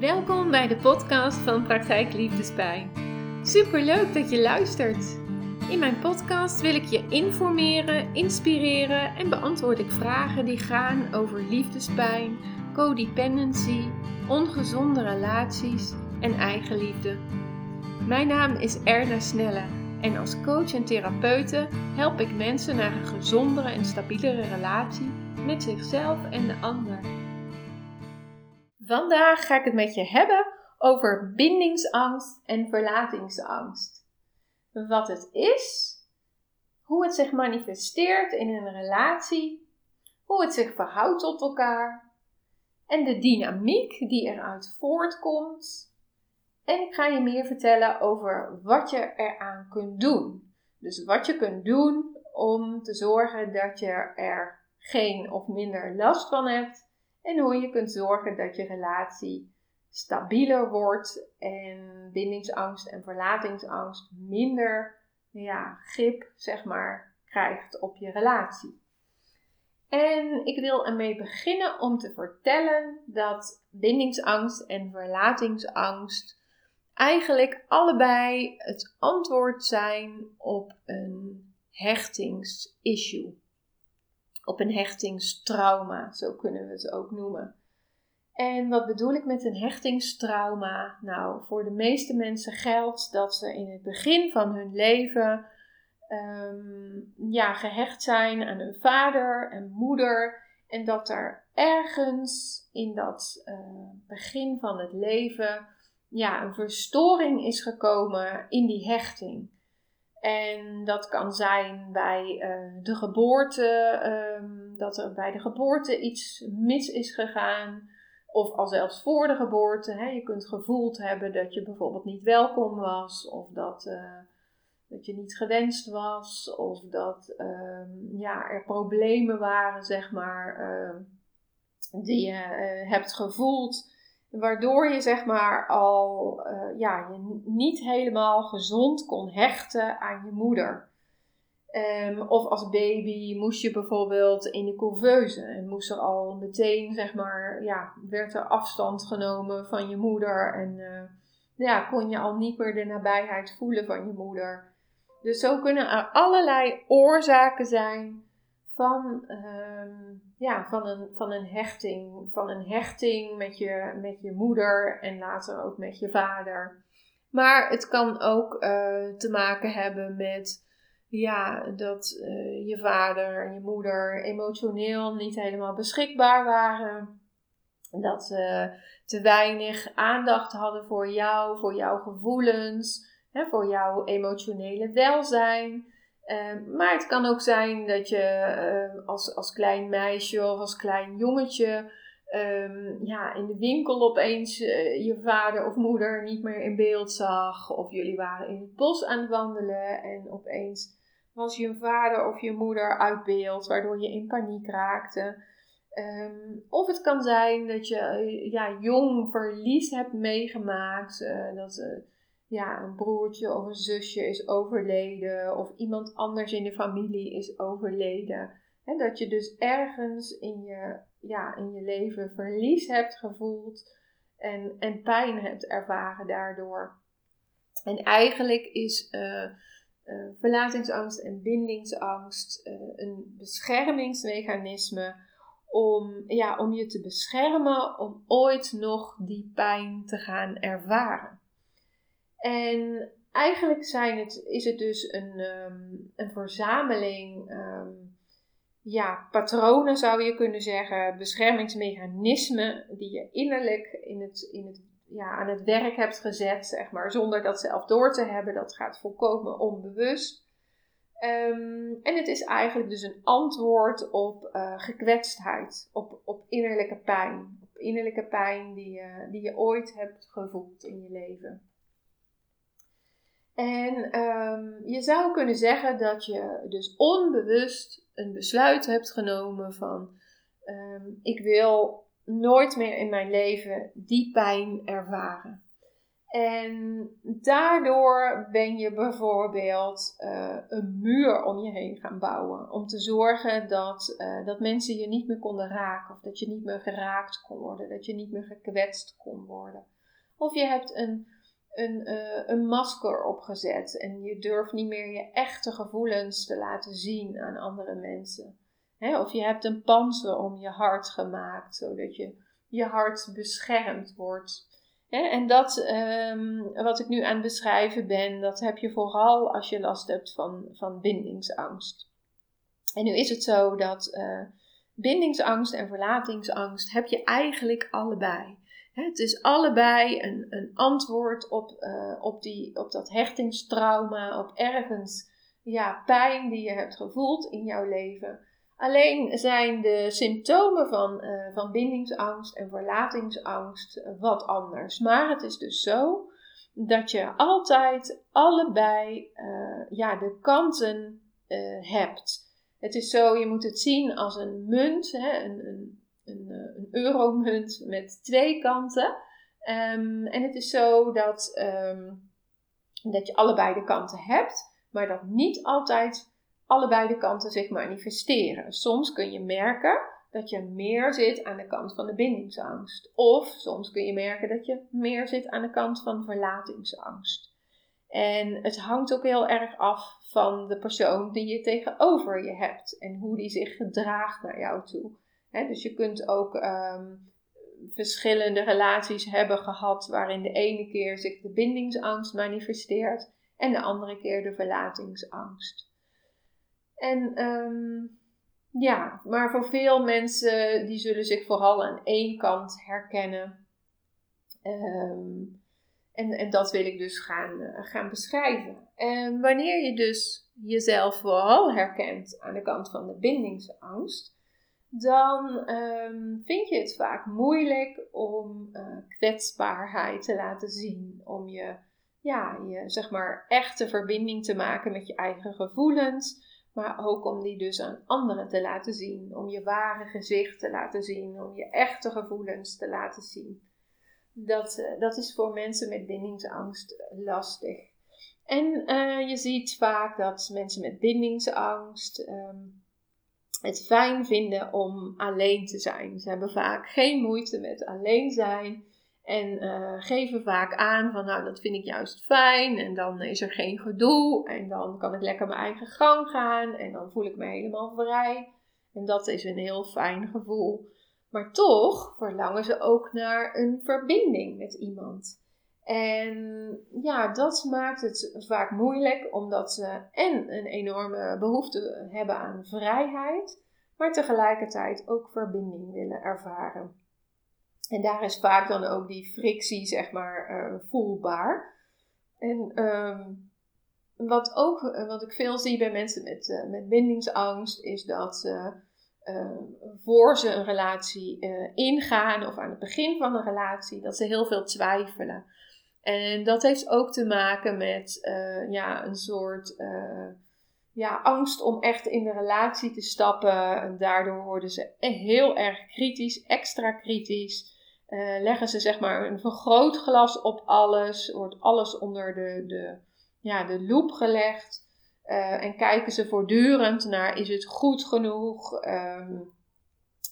Welkom bij de podcast van Praktijk Liefdespijn. Superleuk dat je luistert. In mijn podcast wil ik je informeren, inspireren en beantwoord ik vragen die gaan over liefdespijn, codependency, ongezonde relaties en eigenliefde. Mijn naam is Erna Snelle en als coach en therapeute help ik mensen naar een gezondere en stabielere relatie met zichzelf en de ander. Vandaag ga ik het met je hebben over bindingsangst en verlatingsangst. Wat het is, hoe het zich manifesteert in een relatie, hoe het zich verhoudt tot elkaar en de dynamiek die eruit voortkomt. En ik ga je meer vertellen over wat je eraan kunt doen. Dus wat je kunt doen om te zorgen dat je er geen of minder last van hebt en hoe je kunt zorgen dat je relatie stabieler wordt en bindingsangst en verlatingsangst minder ja, grip zeg maar, krijgt op je relatie. En ik wil ermee beginnen om te vertellen dat bindingsangst en verlatingsangst eigenlijk allebei het antwoord zijn op een hechtingsissue op een hechtingstrauma, zo kunnen we het ook noemen. En wat bedoel ik met een hechtingstrauma? Nou, voor de meeste mensen geldt dat ze in het begin van hun leven ehm, ja, gehecht zijn aan hun vader en moeder. En dat er ergens in dat uh, begin van het leven ja, een verstoring is gekomen in die hechting. En dat kan zijn bij uh, de geboorte, um, dat er bij de geboorte iets mis is gegaan. Of al zelfs voor de geboorte. Hè. Je kunt gevoeld hebben dat je bijvoorbeeld niet welkom was. Of dat, uh, dat je niet gewenst was. Of dat um, ja, er problemen waren, zeg maar, uh, die je hebt gevoeld waardoor je zeg maar al uh, ja, je niet helemaal gezond kon hechten aan je moeder. Um, of als baby moest je bijvoorbeeld in de couveuse en moest er al meteen, zeg maar, ja, werd er afstand genomen van je moeder en uh, ja, kon je al niet meer de nabijheid voelen van je moeder. Dus zo kunnen er allerlei oorzaken zijn van, uh, ja, van, een, van een hechting. Van een hechting met je, met je moeder en later ook met je vader. Maar het kan ook uh, te maken hebben met ja, dat uh, je vader en je moeder emotioneel niet helemaal beschikbaar waren. Dat ze te weinig aandacht hadden voor jou, voor jouw gevoelens, hè, voor jouw emotionele welzijn. Ehm, maar het kan ook zijn dat je ehm, als, als klein meisje of als klein jongetje um, ja, in de winkel opeens uh, je vader of moeder niet meer in beeld zag. Of jullie waren in het bos aan het wandelen en opeens was je vader of je moeder uit beeld, waardoor je in paniek raakte. of het kan zijn dat je uh, ja, jong verlies hebt meegemaakt. Uh, dat ja, een broertje of een zusje is overleden of iemand anders in de familie is overleden. En dat je dus ergens in je, ja, in je leven verlies hebt gevoeld en, en pijn hebt ervaren daardoor. En eigenlijk is uh, uh, verlatingsangst en bindingsangst uh, een beschermingsmechanisme om, ja, om je te beschermen om ooit nog die pijn te gaan ervaren. En eigenlijk zijn het, is het dus een, um, een verzameling um, ja, patronen, zou je kunnen zeggen, beschermingsmechanismen die je innerlijk in het, in het, ja, aan het werk hebt gezet, zeg maar, zonder dat zelf door te hebben. Dat gaat volkomen onbewust. Um, en het is eigenlijk dus een antwoord op uh, gekwetstheid, op, op innerlijke pijn. Op innerlijke pijn die, uh, die je ooit hebt gevoeld in je leven. En um, je zou kunnen zeggen dat je dus onbewust een besluit hebt genomen van um, ik wil nooit meer in mijn leven die pijn ervaren. En daardoor ben je bijvoorbeeld uh, een muur om je heen gaan bouwen. Om te zorgen dat, uh, dat mensen je niet meer konden raken. Of dat je niet meer geraakt kon worden. Dat je niet meer gekwetst kon worden. Of je hebt een, een, uh, een masker opgezet. En je durft niet meer je echte gevoelens te laten zien aan andere mensen. Of je hebt een panzer om je hart gemaakt. Zodat je, je hart beschermd wordt en dat ehm, wat ik nu aan het beschrijven ben, dat heb je vooral als je last hebt van, van bindingsangst. En nu is het zo dat uh, bindingsangst en verlatingsangst heb je eigenlijk allebei. Het is allebei een, een antwoord op, uh, op, die, op dat hechtingstrauma, op ergens ja, pijn die je hebt gevoeld in jouw leven. Alleen zijn de symptomen van, uh, van bindingsangst en verlatingsangst eh, wat anders. Maar het is dus zo dat je altijd allebei ja, de kanten hebt. Het is zo, je moet het zien als een munt, hè, een, een, een, een euromunt met twee kanten. Um, en het is zo dat, um, dat je allebei de kanten hebt, maar dat niet altijd allebei de kanten zich manifesteren. Soms kun je merken dat je meer zit aan de kant van de bindingsangst. Of soms kun je merken dat je meer zit aan de kant van verlatingsangst. En het hangt ook heel erg af van de persoon die je tegenover je hebt en hoe die zich gedraagt naar jou toe. Dus je kunt ook ehm, verschillende relaties hebben gehad waarin de ene keer zich de bindingsangst manifesteert en de andere keer de verlatingsangst. En um, ja, maar voor veel mensen die zullen zich vooral aan één kant herkennen. Um, en, en dat wil ik dus gaan, uh, gaan beschrijven. En wanneer je dus jezelf vooral herkent aan de kant van de bindingsangst, dan um, vind je het vaak moeilijk om uh, kwetsbaarheid te laten zien. Om je, ja, je zeg maar echte verbinding te maken met je eigen gevoelens maar ook om die dus aan anderen te laten zien. Om je ware gezicht te laten zien. Om je echte gevoelens te laten zien. Dat, uh, dat is voor mensen met bindingsangst lastig. En je ziet vaak dat mensen met bindingsangst um, het fijn vinden om alleen te zijn. Ze hebben vaak geen moeite met alleen zijn. En uh, geven vaak aan van nou dat vind ik juist fijn en dan is er geen gedoe en dan kan ik lekker mijn eigen gang gaan en dan voel ik me helemaal vrij. En dat is een heel fijn gevoel. Maar toch verlangen ze ook naar een verbinding met iemand. En ja, dat maakt het vaak moeilijk omdat ze en een enorme behoefte hebben aan vrijheid, maar tegelijkertijd ook verbinding willen ervaren. En daar is vaak dan ook die frictie, zeg maar, uh, voelbaar. En um, wat, ook, uh, wat ik veel zie bij mensen met, uh, met bindingsangst, is dat ze ehm, voor ze een relatie ingaan of aan het begin van een relatie, dat ze heel veel twijfelen. En dat heeft ook te maken met ja, een soort ja, angst om echt in de relatie te stappen. En daardoor worden ze heel erg kritisch, extra kritisch. Uh, leggen ze zeg maar een vergrootglas op alles, wordt alles onder de, de, ja, de loep gelegd. En kijken ze voortdurend naar is het goed genoeg. Um,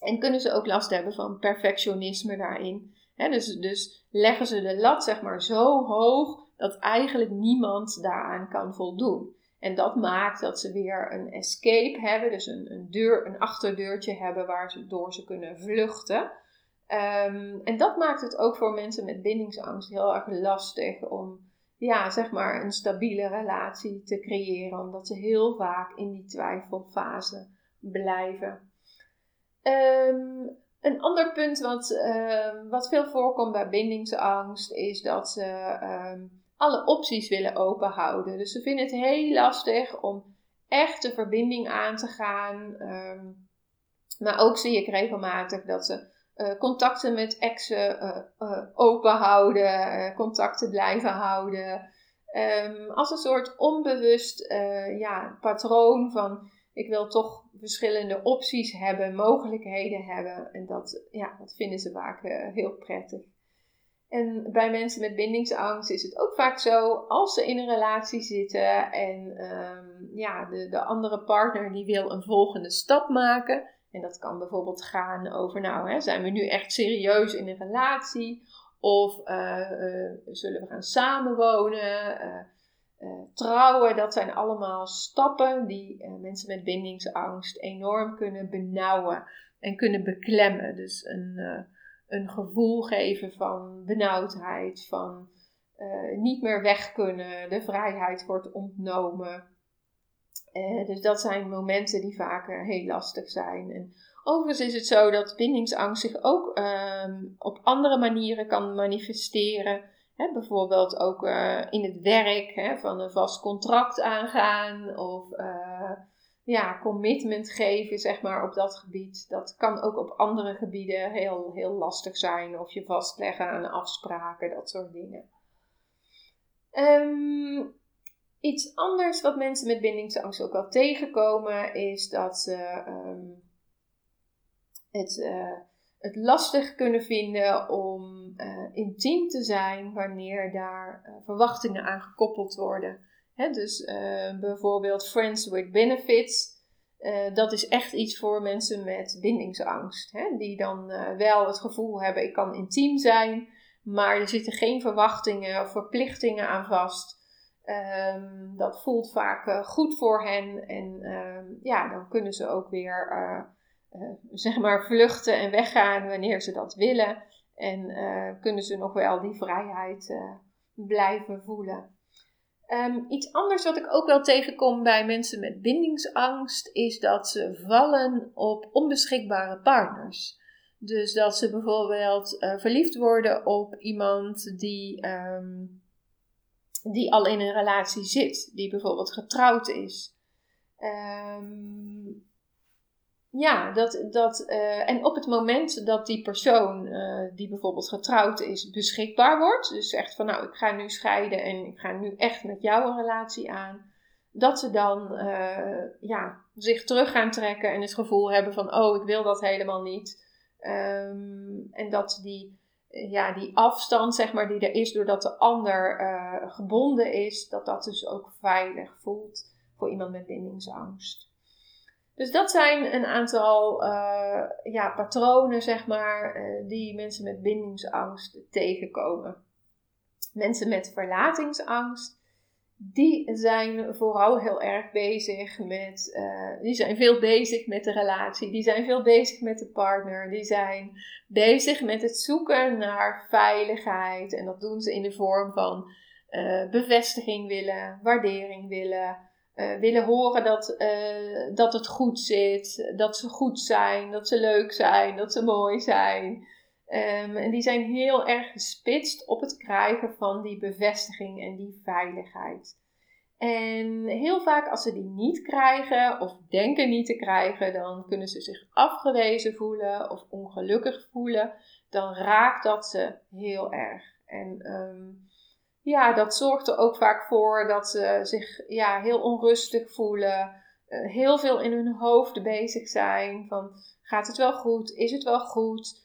en kunnen ze ook last hebben van perfectionisme daarin. Dus, dus leggen ze de lat zeg maar zo hoog dat eigenlijk niemand daaraan kan voldoen. En dat maakt dat ze weer een escape hebben, dus een, een, deur, een achterdeurtje hebben waar ze door ze kunnen vluchten. Um, en dat maakt het ook voor mensen met bindingsangst heel erg lastig om ja, zeg maar een stabiele relatie te creëren, omdat ze heel vaak in die twijfelfase blijven. Um, een ander punt wat, uh, wat veel voorkomt bij bindingsangst is dat ze um, alle opties willen openhouden. Dus ze vinden het heel lastig om echt de verbinding aan te gaan. maar ook zie ik regelmatig dat ze uh, contacten met exen uh, uh, open houden, contacten blijven houden. Als een soort onbewust ja, patroon van ik wil toch verschillende opties hebben, mogelijkheden hebben. En dat, ja, dat vinden ze vaak heel prettig. En bij mensen met bindingsangst is het ook vaak zo, als ze in een relatie zitten en ehm, ja, de, de andere partner die wil een volgende stap maken. En dat kan bijvoorbeeld gaan over, nou, hè, zijn we nu echt serieus in een relatie? Of uh, uh, zullen we gaan samenwonen? Uh, trouwen, dat zijn allemaal stappen die mensen met bindingsangst enorm kunnen benauwen en kunnen beklemmen. Dus een een gevoel geven van benauwdheid, van niet meer weg kunnen, de vrijheid wordt ontnomen. Dus dat zijn momenten die vaak heel lastig zijn. En overigens is het zo dat bindingsangst zich ook ehm, op andere manieren kan manifesteren. Bijvoorbeeld ook in het werk, van een vast contract aangaan of ja, commitment geven, zeg maar, op dat gebied. Dat kan ook op andere gebieden heel, heel lastig zijn. Of je vastleggen aan afspraken, dat soort dingen. Um, iets anders wat mensen met bindingsangst ook wel tegenkomen, is dat ze um, het, uh, het lastig kunnen vinden om uh, intiem te zijn wanneer daar uh, verwachtingen aan gekoppeld worden dus uh, bijvoorbeeld Friends with Benefits. Dat is echt iets voor mensen met bindingsangst. Hè? Die dan wel het gevoel hebben, ik kan intiem zijn, maar er zitten geen verwachtingen of verplichtingen aan vast. Um, dat voelt vaak goed voor hen en um, ja, dan kunnen ze ook weer zeg maar vluchten en weggaan wanneer ze dat willen. En kunnen ze nog wel die vrijheid blijven voelen. Um, iets anders wat ik ook wel tegenkom bij mensen met bindingsangst is dat ze vallen op onbeschikbare partners. Dus dat ze bijvoorbeeld uh, verliefd worden op iemand die, um, die al in een relatie zit, die bijvoorbeeld getrouwd is. Um, ja, dat, dat, uh, en op het moment dat die persoon uh, die bijvoorbeeld getrouwd is beschikbaar wordt, dus zegt van nou ik ga nu scheiden en ik ga nu echt met jou een relatie aan, dat ze dan uh, ja, zich terug gaan trekken en het gevoel hebben van oh ik wil dat helemaal niet. Um, en dat die, ja, die afstand zeg maar die er is doordat de ander gebonden is, dat dat dus ook veilig voelt voor iemand met bindingsangst. Dus dat zijn een aantal uh, ja, patronen, zeg maar, uh, die mensen met bindingsangst tegenkomen. Mensen met verlatingsangst, die zijn vooral heel erg bezig met, uh, die zijn veel bezig met de relatie, die zijn veel bezig met de partner, die zijn bezig met het zoeken naar veiligheid. En dat doen ze in de vorm van bevestiging willen, waardering willen, uh, willen horen dat, uh, dat het goed zit, dat ze goed zijn, dat ze leuk zijn, dat ze mooi zijn. Um, en die zijn heel erg gespitst op het krijgen van die bevestiging en die veiligheid. En heel vaak als ze die niet krijgen of denken niet te krijgen, dan kunnen ze zich afgewezen voelen of ongelukkig voelen. Dan raakt dat ze heel erg. En um, ja, dat zorgt er ook vaak voor dat ze zich ja, heel onrustig voelen. Uh, heel veel in hun hoofd bezig zijn. Van gaat het wel goed? Is het wel goed?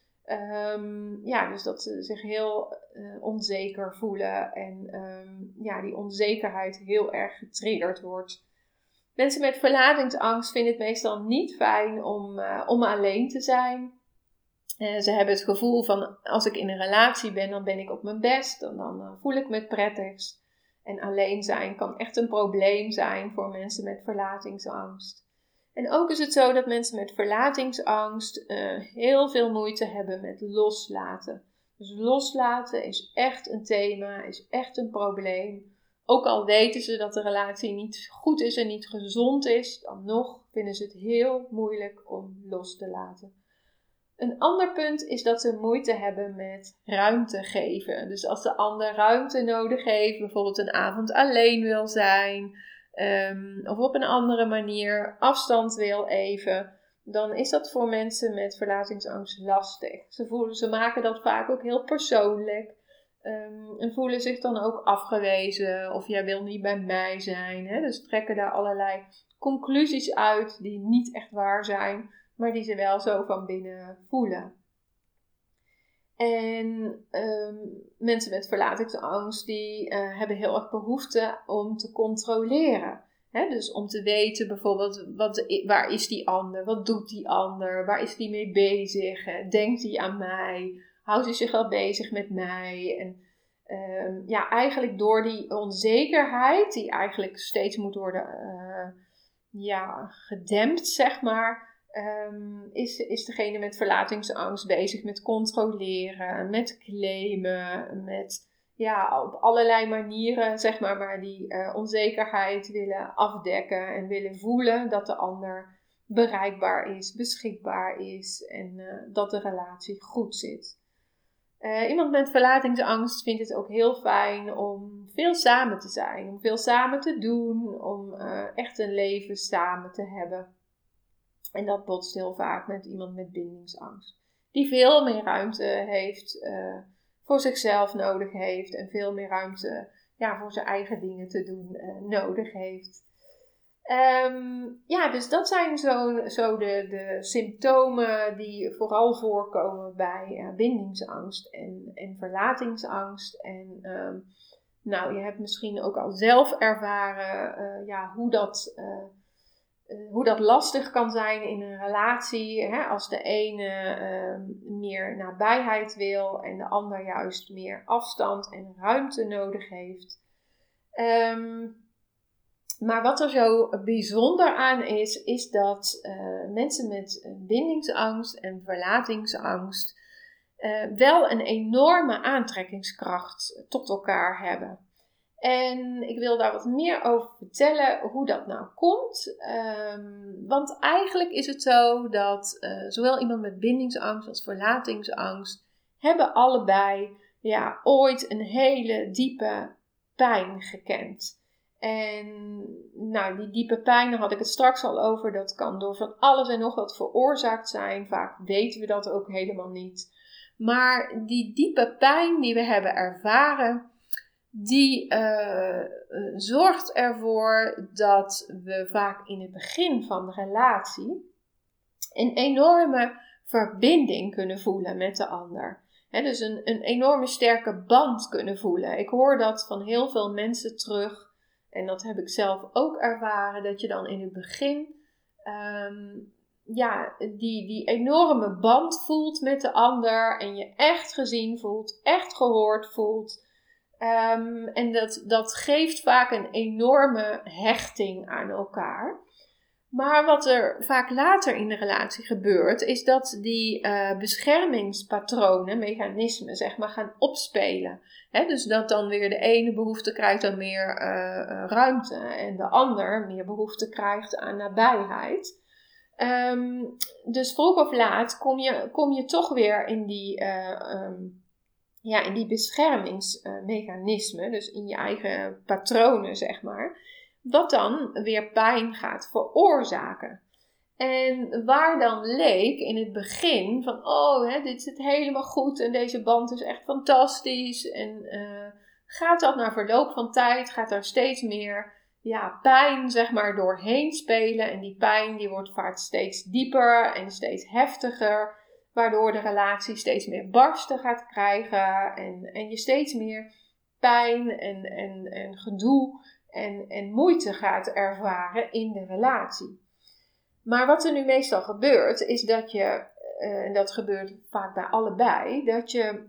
Um, ja, dus dat ze zich heel uh, onzeker voelen. En um, ja, die onzekerheid heel erg getriggerd wordt. Mensen met verlatingsangst vinden het meestal niet fijn om, uh, om alleen te zijn. Uh, ze hebben het gevoel van als ik in een relatie ben, dan ben ik op mijn best. En dan uh, voel ik me prettigst. En alleen zijn kan echt een probleem zijn voor mensen met verlatingsangst. En ook is het zo dat mensen met verlatingsangst uh, heel veel moeite hebben met loslaten. Dus loslaten is echt een thema, is echt een probleem. Ook al weten ze dat de relatie niet goed is en niet gezond is, dan nog vinden ze het heel moeilijk om los te laten. Een ander punt is dat ze moeite hebben met ruimte geven. Dus als de ander ruimte nodig heeft, bijvoorbeeld een avond alleen wil zijn, um, of op een andere manier afstand wil even, dan is dat voor mensen met verlatingsangst lastig. Ze, voelen, ze maken dat vaak ook heel persoonlijk. Um, en voelen zich dan ook afgewezen of jij wil niet bij mij zijn. Hè? Dus trekken daar allerlei conclusies uit die niet echt waar zijn maar die ze wel zo van binnen voelen. En ehm, mensen met verlatingsangst, die uh, hebben heel erg behoefte om te controleren. He, dus om te weten bijvoorbeeld, wat, waar is die ander? Wat doet die ander? Waar is die mee bezig? Denkt hij aan mij? Houdt hij zich al bezig met mij? En um, ja, eigenlijk door die onzekerheid, die eigenlijk steeds moet worden uh, ja, gedempt, zeg maar, um, is, is degene met verlatingsangst bezig met controleren, met claimen, met ja, op allerlei manieren, zeg maar, maar die uh, onzekerheid willen afdekken en willen voelen dat de ander bereikbaar is, beschikbaar is en uh, dat de relatie goed zit. Uh, iemand met verlatingsangst vindt het ook heel fijn om veel samen te zijn, om veel samen te doen, om echt een leven samen te hebben. En dat botst heel vaak met iemand met bindingsangst, die veel meer ruimte heeft voor zichzelf nodig heeft en veel meer ruimte ja, voor zijn eigen dingen te doen uh, nodig heeft. Um, ja, dus dat zijn zo, zo de, de symptomen die vooral voorkomen bij uh, bindingsangst en, en verlatingsangst. En um, nou, je hebt misschien ook al zelf ervaren ja, hoe dat eh, hoe dat lastig kan zijn in een relatie. Hè, als de ene uh, meer nabijheid wil en de ander juist meer afstand en ruimte nodig heeft. Um, maar wat er zo bijzonder aan is, is dat uh, mensen met bindingsangst en verlatingsangst uh, wel een enorme aantrekkingskracht tot elkaar hebben. En ik wil daar wat meer over vertellen hoe dat nou komt. Um, want eigenlijk is het zo dat uh, zowel iemand met bindingsangst als verlatingsangst hebben allebei ja, ooit een hele diepe pijn gekend. En nou, die diepe pijn, daar had ik het straks al over, dat kan door van alles en nog wat veroorzaakt zijn. Vaak weten we dat ook helemaal niet. Maar die diepe pijn die we hebben ervaren, die uh, zorgt ervoor dat we vaak in het begin van de relatie een enorme verbinding kunnen voelen met de ander. dus een, een enorme sterke band kunnen voelen. Ik hoor dat van heel veel mensen terug. En dat heb ik zelf ook ervaren. Dat je dan in het begin um, ja, die, die enorme band voelt met de ander. En je echt gezien voelt, echt gehoord voelt. Um, en dat, dat geeft vaak een enorme hechting aan elkaar. Maar wat er vaak later in de relatie gebeurt, is dat die uh, beschermingspatronen, mechanismen, zeg maar, gaan opspelen. dus dat dan weer de ene behoefte krijgt aan meer uh, ruimte en de ander meer behoefte krijgt aan nabijheid. Um, dus vroeg of laat kom je, kom je toch weer in die um, ja, in die beschermingsmechanismen, dus in je eigen patronen, zeg maar, wat dan weer pijn gaat veroorzaken. En waar dan leek in het begin van, oh, hè, dit zit helemaal goed en deze band is echt fantastisch. En uh, gaat dat na verloop van tijd, gaat er steeds meer ja, pijn zeg maar doorheen spelen. En die pijn die wordt vaak steeds dieper en steeds heftiger waardoor de relatie steeds meer barsten gaat krijgen en, en je steeds meer pijn en, en, en gedoe en, en moeite gaat ervaren in de relatie. Maar wat er nu meestal gebeurt, is dat je, uh, en dat gebeurt vaak bij allebei, dat je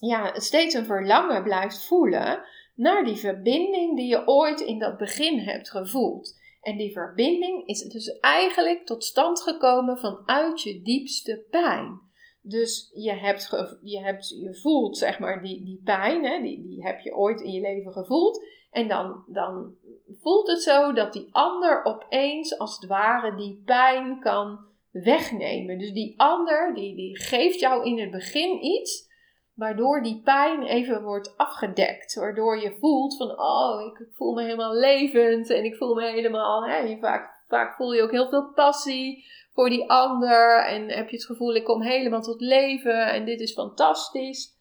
ja, steeds een verlangen blijft voelen naar die verbinding die je ooit in dat begin hebt gevoeld. En die verbinding is dus eigenlijk tot stand gekomen vanuit je diepste pijn. Dus je, hebt je, hebt, je voelt zeg maar die, die pijn, hè, die, die heb je ooit in je leven gevoeld. En dan, dan voelt het zo dat die ander opeens als het ware die pijn kan wegnemen. Dus die ander die, die geeft jou in het begin iets waardoor die pijn even wordt afgedekt. Waardoor je voelt van, oh, ik voel me helemaal levend en ik voel me helemaal, hè, je vaak, vaak voel je ook heel veel passie voor die ander en heb je het gevoel, ik kom helemaal tot leven en dit is fantastisch.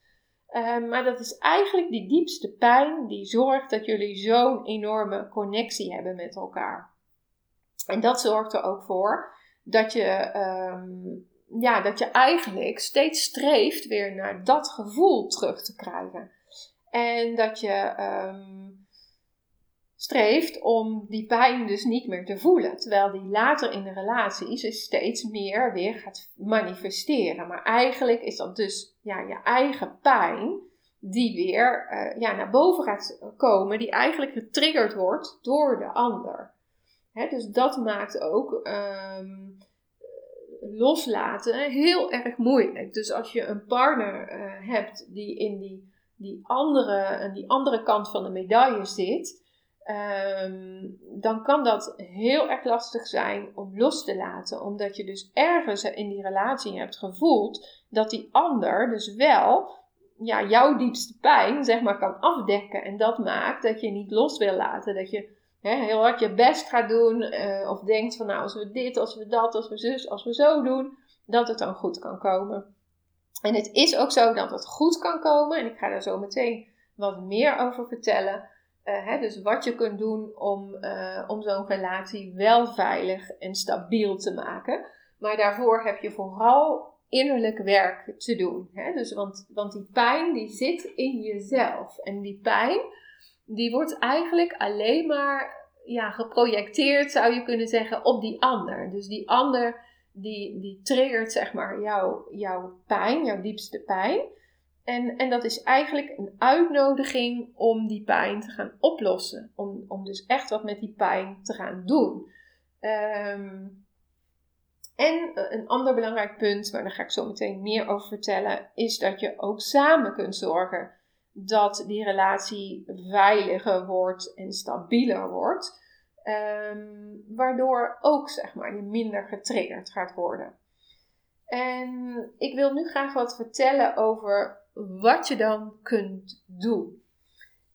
Uh, maar dat is eigenlijk die diepste pijn die zorgt dat jullie zo'n enorme connectie hebben met elkaar. En dat zorgt er ook voor dat je um, ja, dat je eigenlijk steeds streeft weer naar dat gevoel terug te krijgen. En dat je ehm, streeft om die pijn dus niet meer te voelen. Terwijl die later in de relatie dus steeds meer weer gaat manifesteren. Maar eigenlijk is dat dus ja, je eigen pijn die weer uh, ja, naar boven gaat komen. Die eigenlijk getriggerd wordt door de ander. dus dat maakt ook um, loslaten heel erg moeilijk. Dus als je een partner uh, hebt die in die, die, andere, die andere kant van de medaille zit Um, dan kan dat heel erg lastig zijn om los te laten. Omdat je dus ergens in die relatie hebt gevoeld dat die ander dus wel ja, jouw diepste pijn zeg maar, kan afdekken. En dat maakt dat je niet los wil laten. Dat je hè, heel hard je best gaat doen. Uh, of denkt van nou als we dit, als we dat, als we zus, als we zo doen. Dat het dan goed kan komen. En het is ook zo dat het goed kan komen. En ik ga daar zo meteen wat meer over vertellen. Uh, hè, dus wat je kunt doen om, uh, om zo'n relatie wel veilig en stabiel te maken. Maar daarvoor heb je vooral innerlijk werk te doen. Hè? Dus, want, want die pijn die zit in jezelf. En die pijn die wordt eigenlijk alleen maar ja, geprojecteerd, zou je kunnen zeggen, op die ander. Dus die ander die, die triggert zeg maar jouw, jouw pijn, jouw diepste pijn. En, en dat is eigenlijk een uitnodiging om die pijn te gaan oplossen. Om, om dus echt wat met die pijn te gaan doen. Ehm, en een ander belangrijk punt, maar daar ga ik zo meteen meer over vertellen, is dat je ook samen kunt zorgen dat die relatie veiliger wordt en stabieler wordt. Um, waardoor ook zeg maar, je minder getriggerd gaat worden. En ik wil nu graag wat vertellen over wat je dan kunt doen.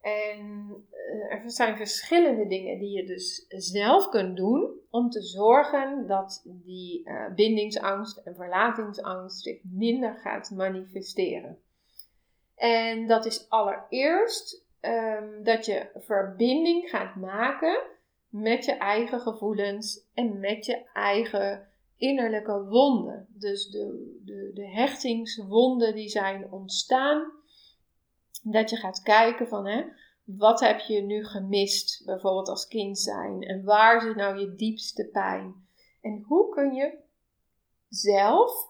En eh, er zijn verschillende dingen die je dus zelf kunt doen om te zorgen dat die uh, bindingsangst en verlatingsangst zich minder gaat manifesteren. En dat is allereerst um, dat je verbinding gaat maken met je eigen gevoelens en met je eigen innerlijke wonden. Dus de, de, de hechtingswonden die zijn ontstaan. Dat je gaat kijken van hè, wat heb je nu gemist, bijvoorbeeld als kind zijn. En waar zit nou je diepste pijn? En hoe kun je zelf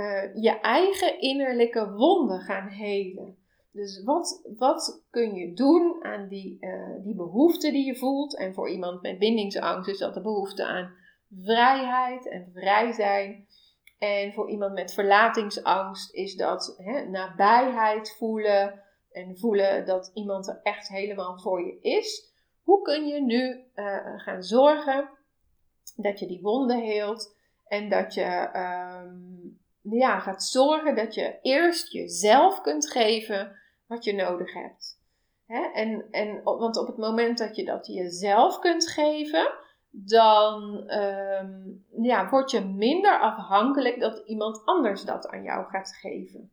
uh, je eigen innerlijke wonden gaan helen? Dus wat, wat kun je doen aan die, uh, die behoefte die je voelt? En voor iemand met bindingsangst is dat de behoefte aan vrijheid en vrij zijn. En voor iemand met verlatingsangst is dat hè, nabijheid voelen en voelen dat iemand er echt helemaal voor je is. Hoe kun je nu uh, gaan zorgen dat je die wonden heelt en dat je um, ja, gaat zorgen dat je eerst jezelf kunt geven wat je nodig hebt. En, en, want op het moment dat je dat jezelf kunt geven, dan um, ja, word je minder afhankelijk dat iemand anders dat aan jou gaat geven.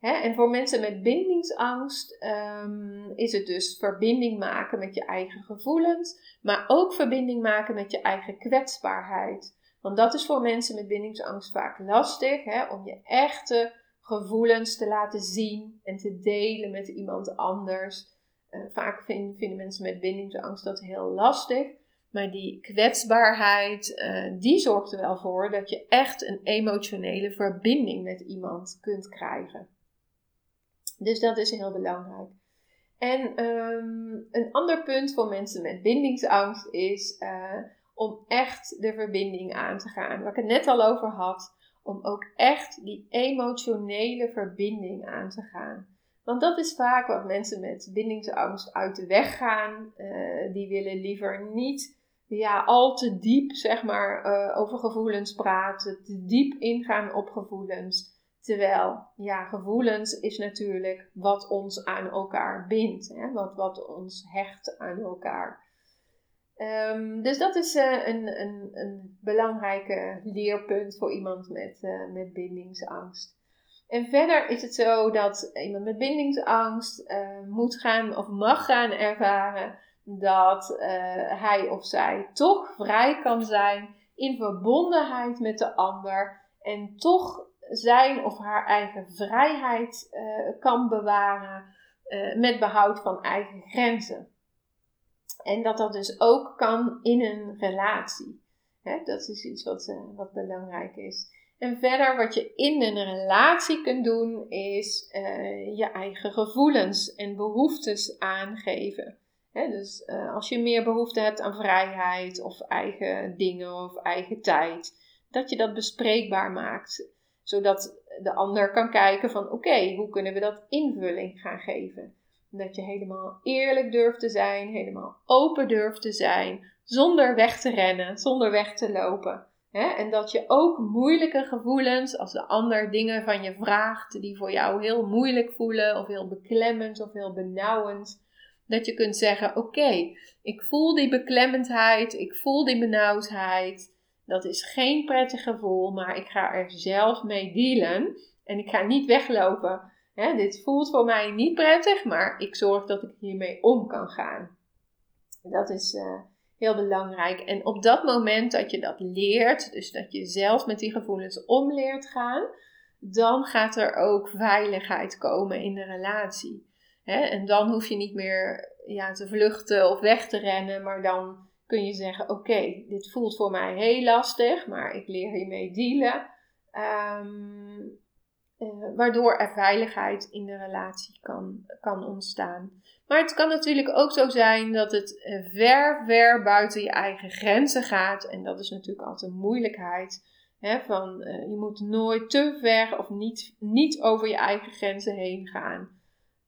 En voor mensen met bindingsangst um, is het dus verbinding maken met je eigen gevoelens, maar ook verbinding maken met je eigen kwetsbaarheid. Want dat is voor mensen met bindingsangst vaak lastig, hè? om je echte gevoelens te laten zien en te delen met iemand anders. Uh, vaak vinden, mensen met bindingsangst dat heel lastig. Maar die kwetsbaarheid, uh, die zorgt er wel voor dat je echt een emotionele verbinding met iemand kunt krijgen. Dus dat is heel belangrijk. En um, een ander punt voor mensen met bindingsangst is uh, om echt de verbinding aan te gaan. Waar ik het net al over had, om ook echt die emotionele verbinding aan te gaan. Want dat is vaak wat mensen met bindingsangst uit de weg gaan. Uh, die willen liever niet ja, al te diep zeg maar, uh, over gevoelens praten, te diep ingaan op gevoelens. Terwijl, ja, gevoelens is natuurlijk wat ons aan elkaar bindt, hè? Wat, wat ons hecht aan elkaar. Um, dus dat is uh, een, een, een belangrijke leerpunt voor iemand met, uh, met bindingsangst. En verder is het zo dat iemand met bindingsangst uh, moet gaan of mag gaan ervaren dat hij of zij toch vrij kan zijn in verbondenheid met de ander en toch zijn of haar eigen vrijheid kan bewaren met behoud van eigen grenzen. En dat dat dus ook kan in een relatie. Hè, dat is iets wat, uh, wat belangrijk is. En verder, wat je in een relatie kunt doen, is je eigen gevoelens en behoeftes aangeven. dus als je meer behoefte hebt aan vrijheid of eigen dingen of eigen tijd, dat je dat bespreekbaar maakt. Zodat de ander kan kijken van oké, hoe kunnen we dat invulling gaan geven? Dat je helemaal eerlijk durft te zijn, helemaal open durft te zijn, zonder weg te rennen, zonder weg te lopen. En dat je ook moeilijke gevoelens, als de ander dingen van je vraagt die voor jou heel moeilijk voelen, of heel beklemmend of heel benauwend, dat je kunt zeggen: Oké, ik voel die beklemmendheid, ik voel die benauwdheid. Dat is geen prettig gevoel, maar ik ga er zelf mee dealen en ik ga niet weglopen. Dit voelt voor mij niet prettig, maar ik zorg dat ik hiermee om kan gaan. Dat is uh, heel belangrijk. En op dat moment dat je dat leert, dus dat je zelf met die gevoelens om leert gaan, dan gaat er ook veiligheid komen in de relatie. en dan hoef je niet meer ja, te vluchten of weg te rennen, maar dan kun je zeggen: Oké, dit voelt voor mij heel lastig, maar ik leer hiermee dealen. Ehm, eh, waardoor er veiligheid in de relatie kan, kan ontstaan. Maar het kan natuurlijk ook zo zijn dat het eh, ver, ver buiten je eigen grenzen gaat. En dat is natuurlijk altijd een moeilijkheid. Hè, van, uh, je moet nooit te ver of niet, niet over je eigen grenzen heen gaan.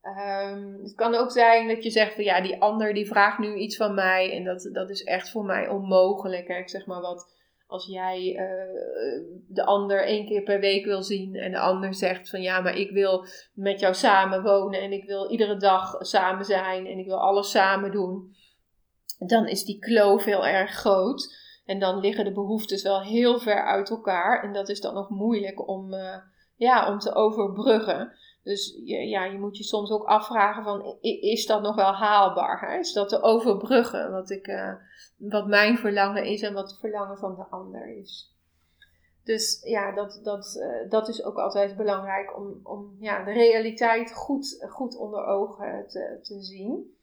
Um, het kan ook zijn dat je zegt van ja, die ander die vraagt nu iets van mij en dat, dat is echt voor mij onmogelijk. Ik zeg maar wat, als jij uh, de ander één keer per week wil zien en de ander zegt van ja, maar ik wil met jou samen wonen en ik wil iedere dag samen zijn en ik wil alles samen doen. Dan is die kloof heel erg groot en dan liggen de behoeftes wel heel ver uit elkaar en dat is dan nog moeilijk om, uh, ja, om te overbruggen. Dus je, ja, je moet je soms ook afvragen van, is dat nog wel haalbaar? Hè? Is dat te overbruggen wat, ik, uh, wat mijn verlangen is en wat het verlangen van de ander is? Dus ja, dat, dat, uh, dat is ook altijd belangrijk om, om ja, de realiteit goed, goed onder ogen te, te zien.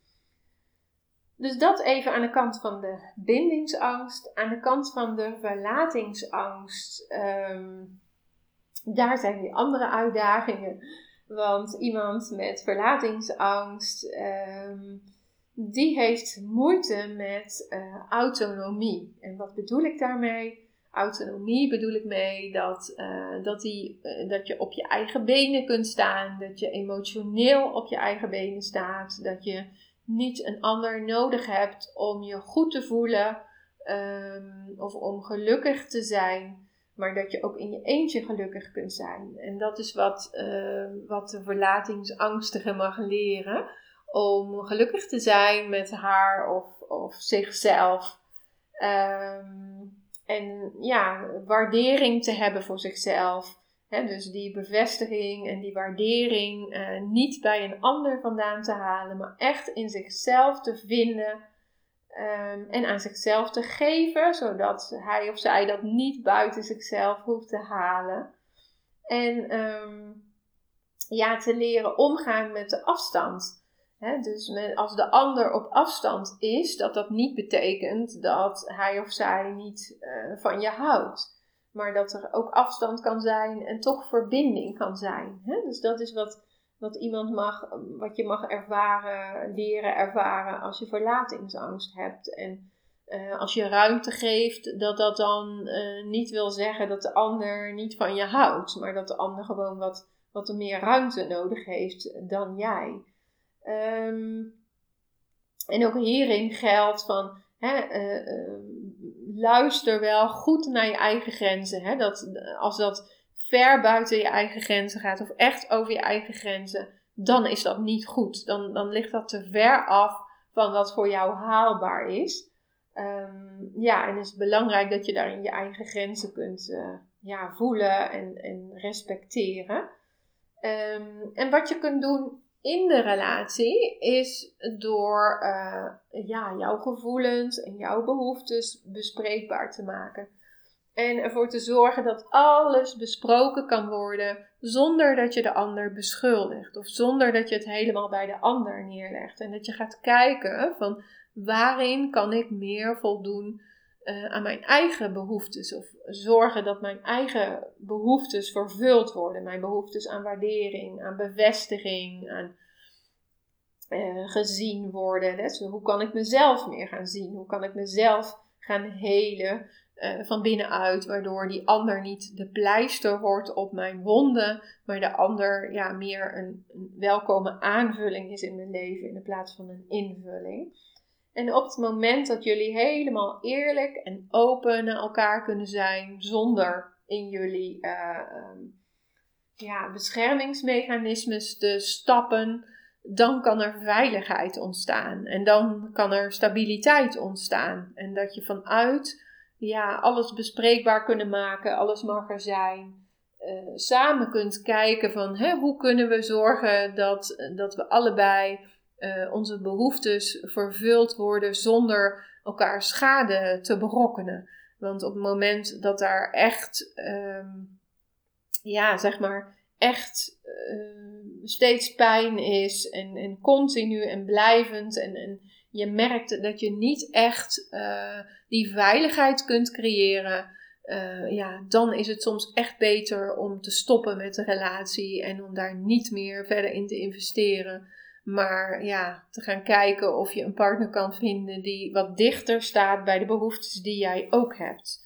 Dus dat even aan de kant van de bindingsangst. Aan de kant van de verlatingsangst, um, daar zijn die andere uitdagingen. Want iemand met verlatingsangst, um, die heeft moeite met uh, autonomie. En wat bedoel ik daarmee? Autonomie bedoel ik mee dat, uh, dat, die, uh, dat je op je eigen benen kunt staan, dat je emotioneel op je eigen benen staat, dat je niet een ander nodig hebt om je goed te voelen um, of om gelukkig te zijn maar dat je ook in je eentje gelukkig kunt zijn. En dat is wat, uh, wat de verlatingsangstige mag leren. Om gelukkig te zijn met haar of, of zichzelf. Um, en ja, waardering te hebben voor zichzelf. dus die bevestiging en die waardering uh, niet bij een ander vandaan te halen, maar echt in zichzelf te vinden Ehm, en aan zichzelf te geven, zodat hij of zij dat niet buiten zichzelf hoeft te halen. En ehm, ja, te leren omgaan met de afstand. dus als de ander op afstand is, dat dat niet betekent dat hij of zij niet uh, van je houdt. Maar dat er ook afstand kan zijn en toch verbinding kan zijn. Dus dat is wat wat iemand mag, wat je mag ervaren, leren ervaren als je verlatingsangst hebt. En uh, als je ruimte geeft, dat dat dan uh, niet wil zeggen dat de ander niet van je houdt, maar dat de ander gewoon wat, wat meer ruimte nodig heeft dan jij. Um, en ook hierin geldt van uh, luister wel goed naar je eigen grenzen. Dat, als dat ver buiten je eigen grenzen gaat of echt over je eigen grenzen, dan is dat niet goed. Dan, dan ligt dat te ver af van wat voor jou haalbaar is. Um, ja, en is het belangrijk dat je daarin je eigen grenzen kunt uh, ja, voelen en, en respecteren. Um, en wat je kunt doen in de relatie is door uh, ja, jouw gevoelens en jouw behoeftes bespreekbaar te maken. En ervoor te zorgen dat alles besproken kan worden zonder dat je de ander beschuldigt. Of zonder dat je het helemaal bij de ander neerlegt. En dat je gaat kijken van waarin kan ik meer voldoen uh, aan mijn eigen behoeftes. Of zorgen dat mijn eigen behoeftes vervuld worden. Mijn behoeftes aan waardering, aan bevestiging, aan uh, gezien worden. Dus hoe kan ik mezelf meer gaan zien? Hoe kan ik mezelf gaan helen uh, van binnenuit, waardoor die ander niet de pleister wordt op mijn wonden, maar de ander ja, meer een, een welkome aanvulling is in mijn leven in plaats van een invulling. En op het moment dat jullie helemaal eerlijk en open naar elkaar kunnen zijn, zonder in jullie uh, ja, beschermingsmechanismes te stappen, dan kan er veiligheid ontstaan. En dan kan er stabiliteit ontstaan. En dat je vanuit ja, alles bespreekbaar kunnen maken, alles mag er zijn. Uh, samen kunt kijken van hè, hoe kunnen we zorgen dat, dat we allebei uh, onze behoeftes vervuld worden zonder elkaar schade te berokkenen. Want op het moment dat daar echt, um, ja, zeg maar, echt uh, steeds pijn is en, en continu en blijvend en, en je merkt dat je niet echt uh, die veiligheid kunt creëren, uh, ja, dan is het soms echt beter om te stoppen met de relatie en om daar niet meer verder in te investeren. Maar ja, te gaan kijken of je een partner kan vinden die wat dichter staat bij de behoeftes die jij ook hebt.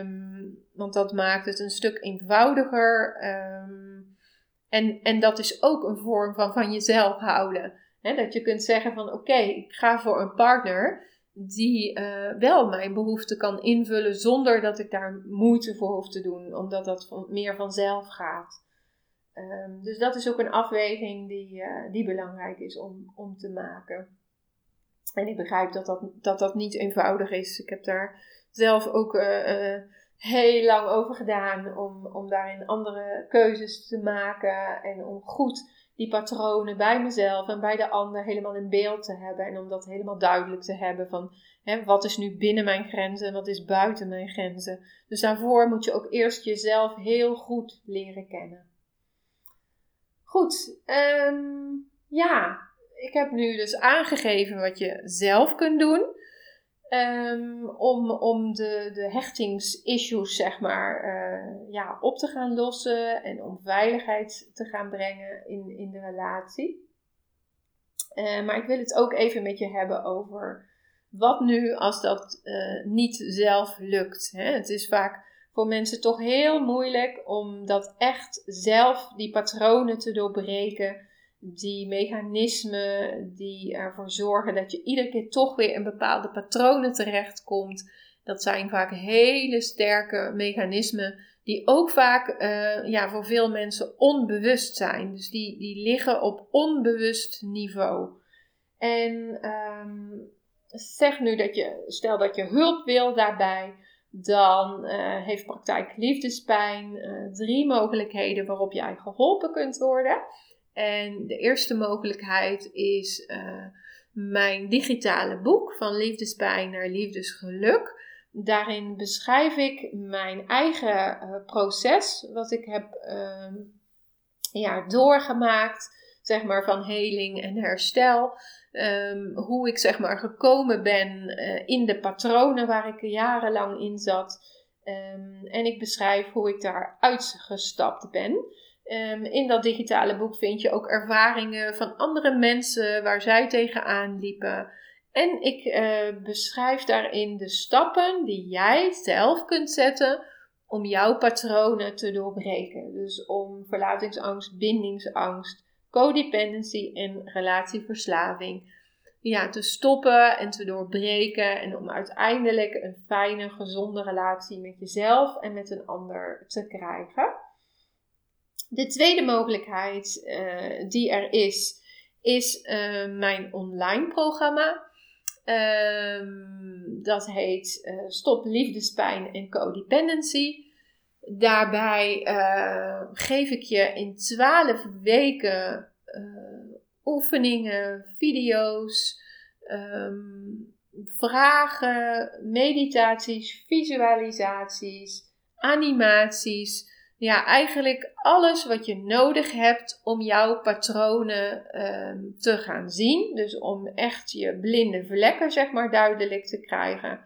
Um, want dat maakt het een stuk eenvoudiger. Um, en, en dat is ook een vorm van van jezelf houden. Dat je kunt zeggen van oké, ik ga voor een partner die uh, wel mijn behoeften kan invullen zonder dat ik daar moeite voor hoef te doen, omdat dat van, meer vanzelf gaat. Um, dus dat is ook een afweging die, uh, die belangrijk is om, om te maken. En ik begrijp dat dat, dat dat niet eenvoudig is. Ik heb daar zelf ook uh, heel lang over gedaan om, om daarin andere keuzes te maken en om goed die patronen bij mezelf en bij de ander helemaal in beeld te hebben. En om dat helemaal duidelijk te hebben van hè, wat is nu binnen mijn grenzen en wat is buiten mijn grenzen. Dus daarvoor moet je ook eerst jezelf heel goed leren kennen. Goed, um, ja, ik heb nu dus aangegeven wat je zelf kunt doen. Um, om, om de, de hechtingsissues, zeg maar, uh, ja, op te gaan lossen en om veiligheid te gaan brengen in, in de relatie. Uh, maar ik wil het ook even met je hebben over wat nu als dat uh, niet zelf lukt. Hè? Het is vaak voor mensen toch heel moeilijk om dat echt zelf, die patronen te doorbreken die mechanismen die ervoor zorgen dat je iedere keer toch weer in bepaalde patronen terechtkomt. Dat zijn vaak hele sterke mechanismen die ook vaak uh, ja, voor veel mensen onbewust zijn. Dus die, die liggen op onbewust niveau. En um, zeg nu dat je, stel dat je hulp wil daarbij, dan uh, heeft praktijk liefdespijn uh, drie mogelijkheden waarop jij geholpen kunt worden. En de eerste mogelijkheid is uh, mijn digitale boek van liefdespijn naar liefdesgeluk. Daarin beschrijf ik mijn eigen uh, proces, wat ik heb uh, ja, doorgemaakt, zeg maar van heling en herstel. Um, hoe ik zeg maar gekomen ben uh, in de patronen waar ik jarenlang in zat. Um, en ik beschrijf hoe ik daar uitgestapt ben. Um, in dat digitale boek vind je ook ervaringen van andere mensen waar zij tegenaan liepen. En ik uh, beschrijf daarin de stappen die jij zelf kunt zetten om jouw patronen te doorbreken. Dus om verlatingsangst, bindingsangst, codependency en relatieverslaving ja, te stoppen en te doorbreken. En om uiteindelijk een fijne, gezonde relatie met jezelf en met een ander te krijgen. De tweede mogelijkheid uh, die er is, is uh, mijn online programma. Um, dat heet uh, Stop Liefdespijn en Codependency. Daarbij geef ik je in 12 weken oefeningen, video's, um, vragen, meditaties, visualisaties, animaties. Ja, eigenlijk alles wat je nodig hebt om jouw patronen ehm, te gaan zien. Dus om echt je blinde vlekken, zeg maar, duidelijk te krijgen.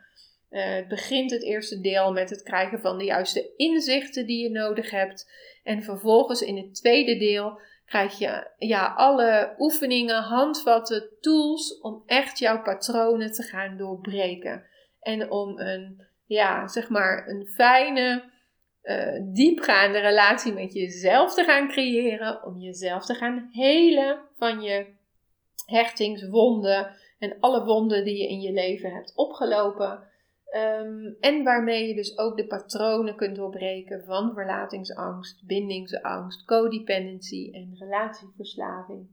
Uh, het begint het eerste deel met het krijgen van de juiste inzichten die je nodig hebt. En vervolgens in het tweede deel krijg je ja, alle oefeningen, handvatten, tools om echt jouw patronen te gaan doorbreken. En om een, ja, zeg maar, een fijne, uh, diepgaande relatie met jezelf te gaan creëren. Om jezelf te gaan helen van je hechtingswonden en alle wonden die je in je leven hebt opgelopen. Um, en waarmee je dus ook de patronen kunt doorbreken van verlatingsangst, bindingsangst, codependency en relatieverslaving.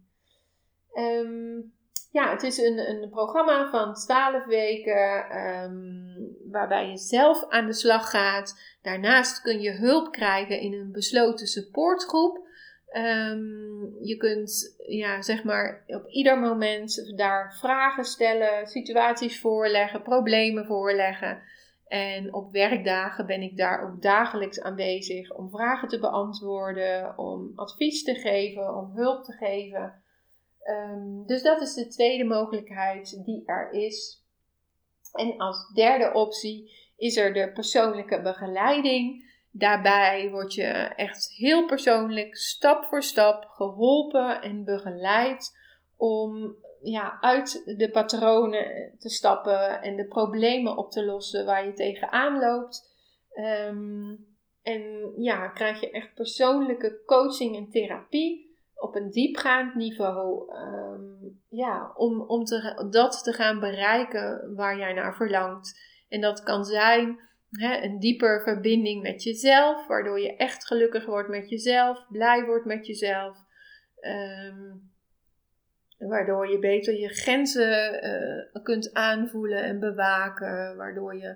Um, ja, het is een, een programma van 12 weken um, waarbij je zelf aan de slag gaat. Daarnaast kun je hulp krijgen in een besloten supportgroep. Um, je kunt ja, zeg maar op ieder moment daar vragen stellen, situaties voorleggen, problemen voorleggen. En op werkdagen ben ik daar ook dagelijks aanwezig om vragen te beantwoorden, om advies te geven, om hulp te geven. Um, dus dat is de tweede mogelijkheid die er is. En als derde optie is er de persoonlijke begeleiding. Daarbij word je echt heel persoonlijk, stap voor stap geholpen en begeleid om ja, uit de patronen te stappen en de problemen op te lossen waar je tegenaan loopt. Um, en ja, krijg je echt persoonlijke coaching en therapie op een diepgaand niveau. Um, ja, om, om te, dat te gaan bereiken waar jij naar verlangt. En dat kan zijn een dieper verbinding met jezelf, waardoor je echt gelukkig wordt met jezelf, blij wordt met jezelf. Ehm, waardoor je beter je grenzen uh, kunt aanvoelen en bewaken. Waardoor je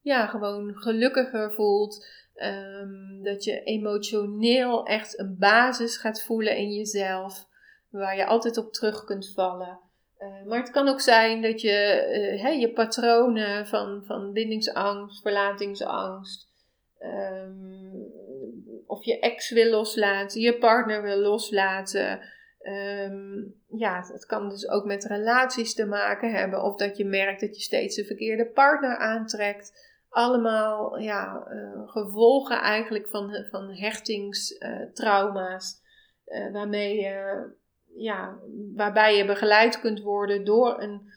ja, gewoon gelukkiger voelt. Um, dat je emotioneel echt een basis gaat voelen in jezelf. Waar je altijd op terug kunt vallen. Uh, maar het kan ook zijn dat je uh, je patronen van, van bindingsangst, verlatingsangst, um, of je ex wil loslaten, je partner wil loslaten. Um, ja, het kan dus ook met relaties te maken hebben, of dat je merkt dat je steeds de verkeerde partner aantrekt. Allemaal ja, uh, gevolgen eigenlijk van, van hechtingstrauma's, waarmee je ja, waarbij je begeleid kunt worden door een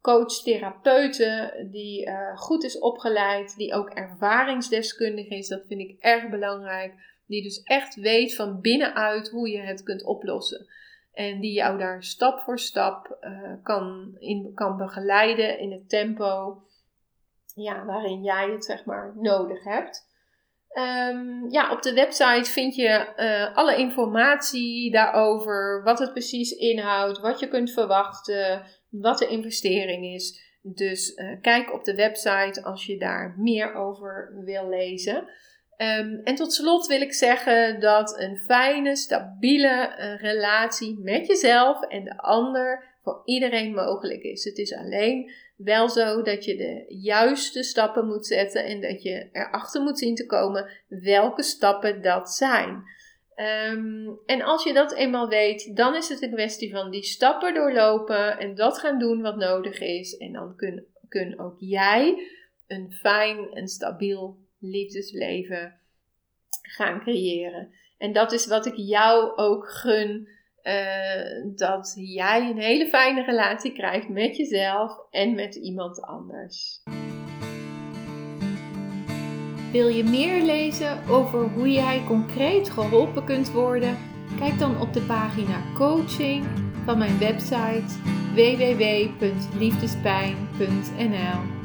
coach-therapeute die uh, goed is opgeleid, die ook ervaringsdeskundig is. Dat vind ik erg belangrijk. Die dus echt weet van binnenuit hoe je het kunt oplossen. En die jou daar stap voor stap uh, kan, in, kan begeleiden in het tempo ja, waarin jij het zeg maar nodig hebt. Um, ja, op de website vind je uh, alle informatie daarover, wat het precies inhoudt, wat je kunt verwachten, wat de investering is. Dus uh, kijk op de website als je daar meer over wil lezen. Um, en tot slot wil ik zeggen dat een fijne, stabiele uh, relatie met jezelf en de ander voor iedereen mogelijk is. Het is alleen wel zo dat je de juiste stappen moet zetten en dat je erachter moet zien te komen welke stappen dat zijn. Um, en als je dat eenmaal weet, dan is het een kwestie van die stappen doorlopen en dat gaan doen wat nodig is. En dan kun, kun ook jij een fijn en stabiel liefdesleven gaan creëren. En dat is wat ik jou ook gun uh, dat jij een hele fijne relatie krijgt met jezelf en met iemand anders. Wil je meer lezen over hoe jij concreet geholpen kunt worden? Kijk dan op de pagina coaching van mijn website www.liefdespijn.nl.